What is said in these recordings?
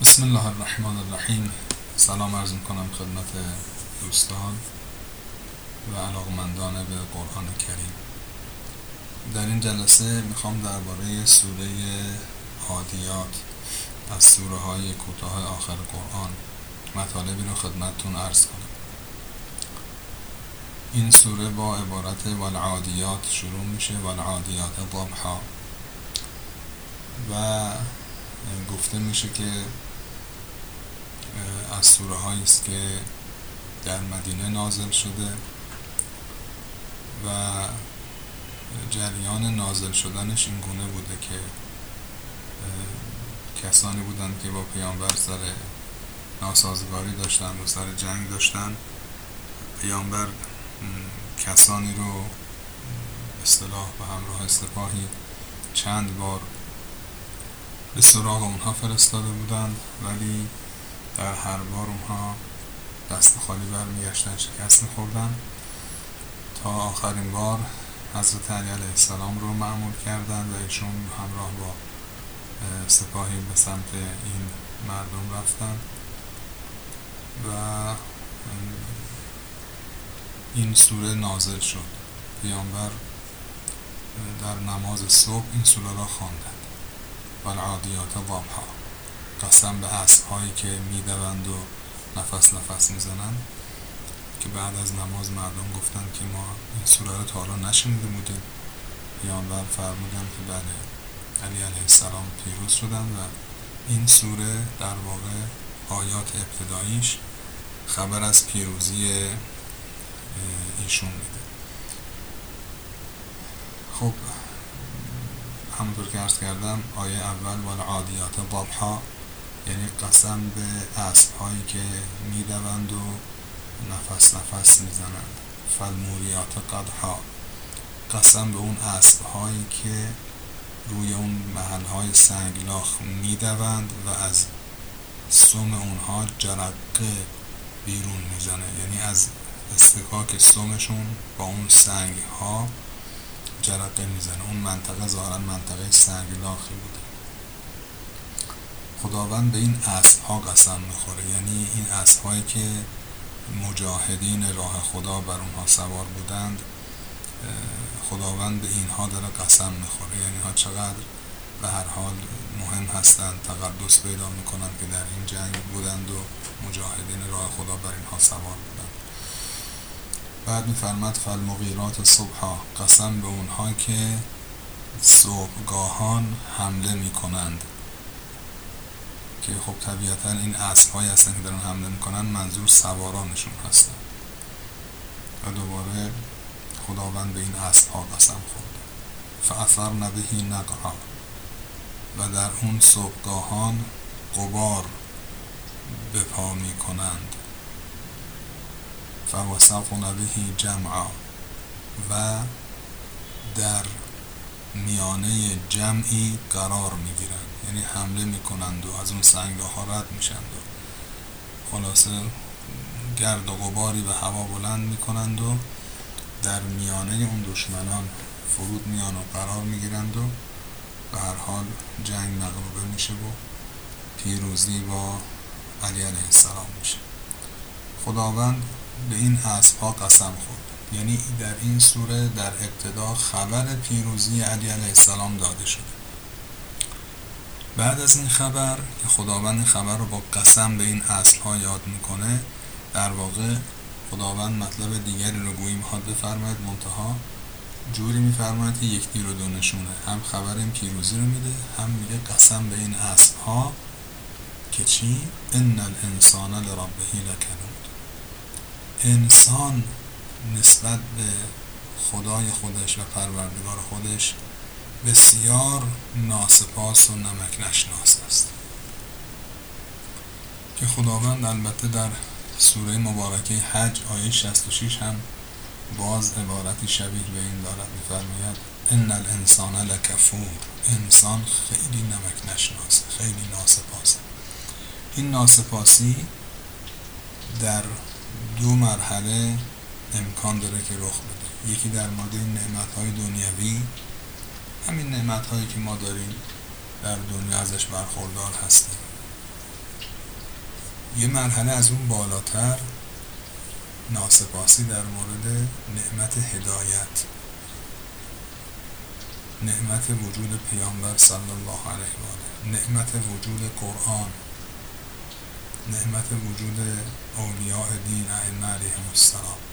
بسم الله الرحمن الرحیم. سلام عرض کنم خدمت دوستان و علاقمندان به قرآن کریم. در این جلسه می‌خوام درباره سوره عادیات از سوره های کوتاه آخر قرآن مطالبی رو خدمتتون عرض کنم. این سوره با عبارت والعادیات شروع میشه والعادیات ضبحا. و گفته میشه که از سوره است که در مدینه نازل شده و جریان نازل شدنش این گونه بوده که کسانی بودند که با پیامبر سر ناسازگاری داشتن و سر جنگ داشتن. پیامبر کسانی رو اصطلاح به همراه سپاهی چند بار به سراغ اونها فرستاده بودند ولی در هر بار اونها دست خالی برمیگشتن شکست میخوردن. تا آخرین بار حضرت علی علیه السلام رو معمول کردن و ایشون همراه با سپاهی به سمت این مردم رفتن و این سوره نازل شد. پیامبر در نماز صبح این سوره را خواندند. و العادیات ضبحا قسم به اسب هایی که می‌دوند و نفس نفس می‌زنند که بعد از نماز مردم گفتن که ما این سوره رو تا حالا نشنیده بودیم. پیامبر فرمودن که بله علی علیه السلام پیروز شدن و این سوره در واقع آیات ابتداییش خبر از پیروزی ایشون میده. خب همونطور که ارز کردم آیه اول وال عادیات ضبحا. یعنی قسم به اسب هایی که می‌دوند و نفس نفس می‌زنند. فالموریات قدها قسم به اون اسب هایی که روی اون محل های سنگلاخ می‌دوند و از سوم اونها جرقه بیرون می‌زنه. یعنی از استکاک سومشون با اون سنگ ها جرقه می‌زنه. اون منطقه ظاهرا منطقه سنگلاخی بوده. خداوند به این اسب ها قسم می‌خوره. یعنی این اسب هایی که مجاهدین راه خدا بر اونها سوار بودند خداوند به اینها داره قسم می‌خوره. یعنی ها چقدر به هر حال مهم هستند تقدس پیدا می‌کنند که در این جنگ بودند و مجاهدین راه خدا بر اینها سوار بودند. بعد میفرمد فالمغیرات صبحا. قسم به اونها که صبحگاهان حمله می‌کنند. که خب طبیعتا این اسب هایی هستن که دارن حمله می‌کنن منظور سوارانشون هستن. و دوباره خداوند به این اسب ها قسم خورده. فاثر نبهی نقعا و در اون صبحگاهان قبار به پا می کنند فوسق نبهی جمعا. و در میانه جمعی قرار می‌گیرند. یعنی حمله می‌کنند و از اون سنگ ها رد میشند و خلاصه گرد و غباری به هوا بلند می‌کنند و در میانه اون دشمنان فرود میان و قرار می‌گیرند و به هر حال جنگ مغلوبه میشه و پیروزی با علی علیه السلام میشه. خداوند به این ها قسم خورد. یعنی در این سوره در ابتدا خبر پیروزی علی علیه السلام داده شده. بعد از این خبر که خداوند خبر رو با قسم به این اصل ها یاد می‌کنه در واقع خداوند مطلب دیگری رو گویی می‌خواد بفرماید. منتها جوری میفرماید که یک تیر و دو نشونه. هم خبر این پیروزی رو میده هم میگه قسم به این اسب ها که چی؟ ان الانسان لربه لکنود. انسان نسبت به خدای خودش و پروردگار خودش بسیار ناسپاس و نمک نشناس است. که خداوند البته در سوره مبارکه حج آیه 66 هم باز عبارتی شبیه به این دارد میفرماید ان الانسان لکفور. انسان خیلی نمک نشناسه خیلی ناسپاسه این ناسپاسی در دو مرحله امکان داره که رخ بده. یکی در مورد نعمت های دنیوی همین نعمت هایی که ما داریم در دنیا ازش برخوردار هستیم. یه مرحله از اون بالاتر ناسپاسی در مورد نعمت هدایت. نعمت وجود پیامبر صلی الله علیه و آله. نعمت وجود قرآن. نعمت وجود اولیاء دین ائمه علیهم السلام.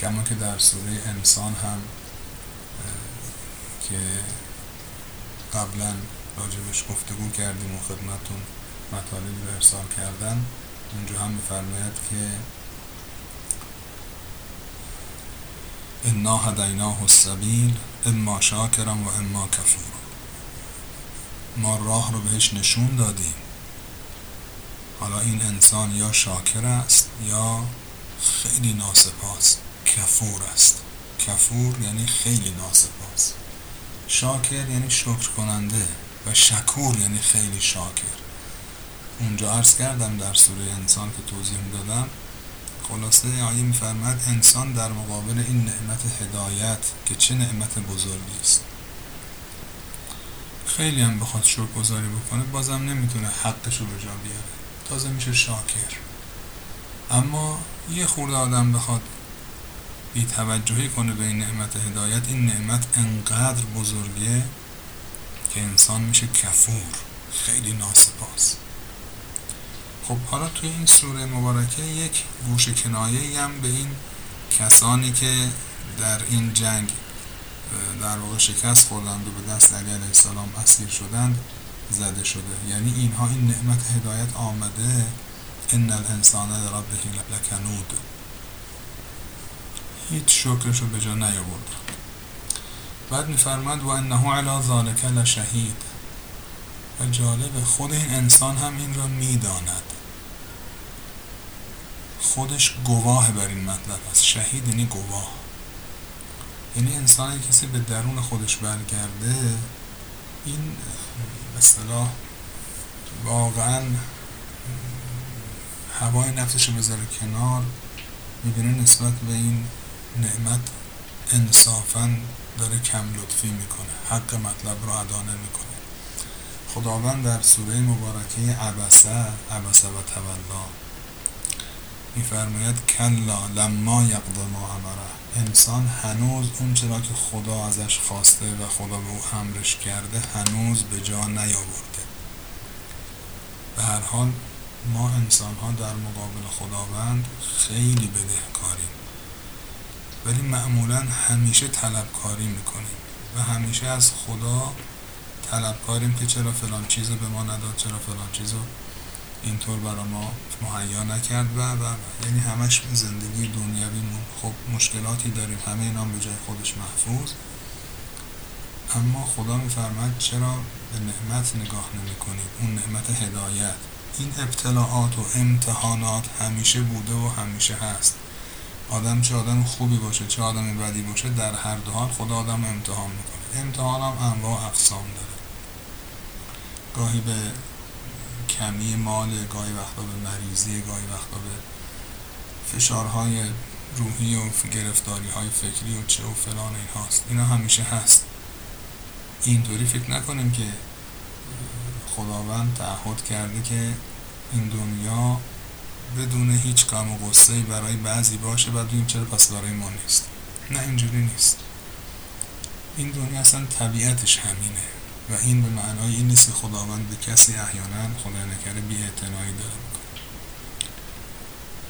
کما که در سوره انسان هم که قبلا راجبش گفتگو کردیم و خدمتون مطالبی رو ارسال کردن اونجا هم میفرماید که انا هدیناه السبیل اما شاکرم و اما کفور ما راه رو بهش نشون دادیم. حالا این انسان یا شاکر است یا خیلی ناسپاس. کفور است. کفور یعنی خیلی ناسپاس شاکر یعنی شکر کننده و شکور یعنی خیلی شاکر. اونجا عرض کردم در سوره انسان که توضیح دادم خلاصه آیه میفرماد انسان در مقابل این نعمت هدایت که چه نعمت بزرگی است. خیلی هم بخواد شکر گذاری بکنه بازم نمی‌تونه حقش رو به جا بیاره. تازه میشه شاکر. اما یه خورده آدم بخواد بی توجهی کنه به این نعمت هدایت این نعمت انقدر بزرگه که انسان میشه کفور خیلی ناسپاس. خب حالا توی این سوره مبارکه یک گوش کنایه هم به این کسانی که در این جنگ در واقع شکست خوردند و به دست علی علیه السلام اسیر شدند زده شده. یعنی اینها این نعمت هدایت آمده ان الانسان لربه لکنود. هیچ شکرش رو به جا نیاوردن. بعد میفرماد و انه علی ذالک لشهید. و جالب خود این انسان هم این را می‌داند. خودش گواه بر این مطلب است. شهید یعنی گواه. یعنی انسان کسی به درون خودش برگرده این اصطلاح واقعا هوای نفسش رو بذاره کنار می‌بینه نسبت به این نعمت انصافا داره کم لطفی می‌کنه حق مطلب رو ادا نمی‌کنه. خداوند در سوره مبارکه عبسه عبسه و تولا میفرماید کلا لما یقض ما امره. انسان هنوز اون چرا که خدا ازش خواسته و خدا به او امرش کرده هنوز به جا نیاورده. به هر حال ما انسان ها در مقابل خداوند خیلی بدهکاریم. ولی معمولا همیشه طلبکاری می‌کنیم و همیشه از خدا طلبکاریم که چرا فلان چیز به ما نداد چرا فلان چیز اینطور برا ما مهیا نکرد و و یعنی همش زندگی دنیویمون خب مشکلاتی داریم همه اینا به جای خودش محفوظ. اما خدا میفرماد چرا به نعمت نگاه نمی کنید اون نعمت هدایت. این ابتلاعات و امتحانات همیشه بوده و همیشه هست. آدم چه آدم خوبی باشه چه آدم بدی باشه در هر دو حال خدا آدم امتحان می‌کنه. امتحان هم انواع اقسام داره. گاهی به کمی مال گاهی وقتا به مریضی گاهی وقتا به فشارهای روحی و گرفتاری های فکری و چه و فلان این هاست اینا همیشه هست. اینطوری فکر نکنیم که خداوند تعهد کرده که این دنیا بدون هیچ غم و غصه برای بعضی باشه بعد بگیم چرا پس برای ما نیست. نه اینجوری نیست. این دنیا اصلا طبیعتش همینه و این به معنای این نیست خداوند به کسی احیانا خدا نکره بی داره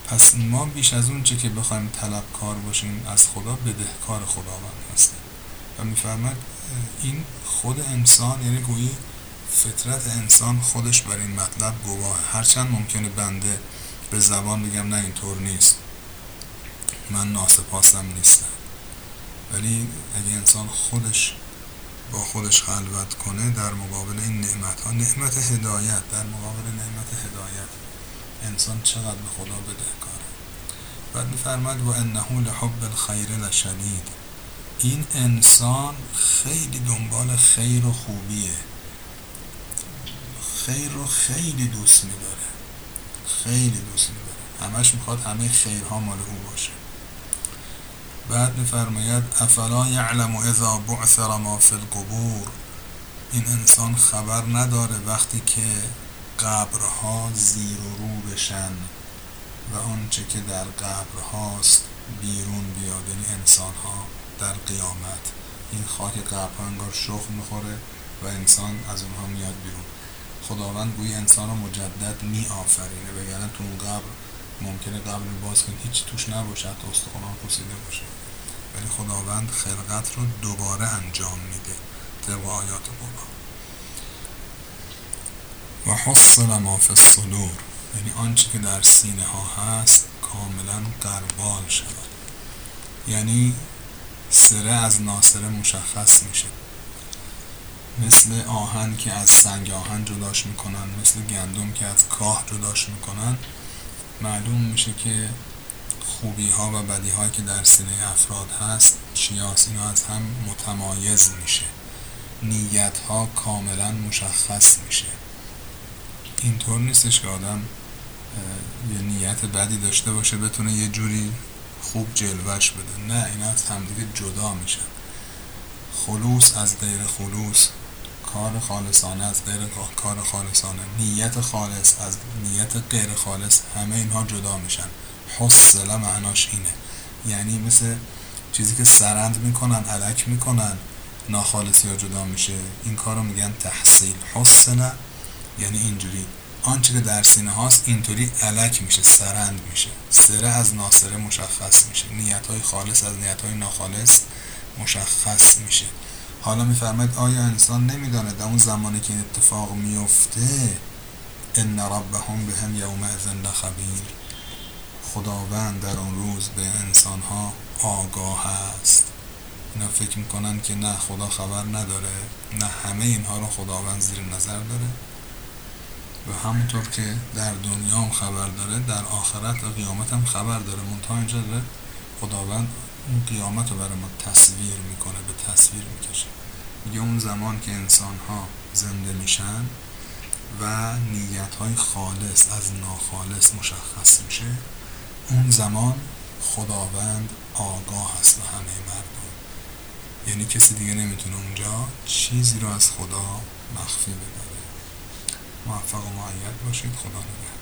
پس ما بیش از اون چه که بخوایم طلبکار باشیم از خدا بدهکار خداوند هستیم. و میفرمد این خود انسان یعنی گویی فطرت انسان خودش بر این مطلب گواه. هرچند ممکنه بنده به زبان بگم نه اینطور نیست. من ناسپاسم نیستم. ولی اگه انسان خودش با خودش خلوت کنه در مقابل این نعمت ها نعمت هدایت در مقابل نعمت هدایت انسان چقدر به خدا بدهکاره؟ بعد میفرماد و انه لحب الخیر لشدید. این انسان خیلی دنبال خیر و خوبیه. خیر رو خیلی دوست میداره. خیلی دوست میداره همش می‌خواد همه خیرها مال او باشه. بعد میفرماید افلا یعلم اذا بعثر ما فی القبور؟ این انسان خبر نداره وقتی که قبرها زیر و رو بشن و آنچه که در قبرهاست بیرون بیاد. یعنی انسان ها در قیامت. این خاک قبرها انگار شخ می‌خوره و انسان از اونها میاد بیرون. خداوند گویی انسان رو مجدد می آفرینه وگرنه تو اون قبر ممکنه قبر باز کنی. هیچی توش نباشه. حتی استخوان پوسیده باشه. ولی خداوند خلقت رو دوباره انجام میده. طبق آیات قرآن. و حصل ما فی الصدور. یعنی آنچه که در سینه ها هست کاملا قربال شود. یعنی سره از ناسره مشخص میشه. مثل آهن که از سنگ آهن جداش می‌کنن مثل گندم که از کاه جداش می‌کنن معلوم میشه که خوبی ها و بدی ها که در سینه افراد هست چیاس اینا از هم متمایز میشه. نیت ها کاملا مشخص میشه. اینطور نیستش که آدم یه نیت بدی داشته باشه بتونه یه جوری خوب جلوش بده. نه اینا از همدیگه جدا میشن. خلوص از غیر خلوص. کار خالصانه از غیر کار خالصانه. نیت خالص از نیت غیر خالص همه اینها جدا میشن. حسله معناش اینه. یعنی مثل چیزی که سرند می‌کنن علک می‌کنن ناخالصی ها جدا میشه. این کار رو میگن تحصیل. حسله یعنی اینجوری. آنچه که در سینه هاست اینطوری علک میشه سرند میشه. سره از ناسره مشخص میشه. نیت های خالص از نیت های ناخالص مشخص میشه. حالا میفرماید آیا انسان نمیدانه در اون زمانی که این اتفاق میفته ان ربهم بهم یومئذ لخبیر؟ خداوند در اون روز به انسان ها آگاه است. اینا فکر می‌کنن که نه خدا خبر نداره نه همه اینها رو خداوند زیر نظر داره. و همونطور که در دنیا هم خبر داره در آخرت و قیامت هم خبر داره. منتها اینجا داره خداوند اون قیامت رو برای ما تصویر می‌کنه به تصویر میگه اون زمان که انسان ها زنده میشن و نیت های خالص از ناخالص مشخص میشه اون زمان خداوند آگاه هست و همه مردم. یعنی کسی دیگه نمی‌تونه اونجا چیزی رو از خدا مخفی بداره موفق و معید باشید. خدا نگهدار.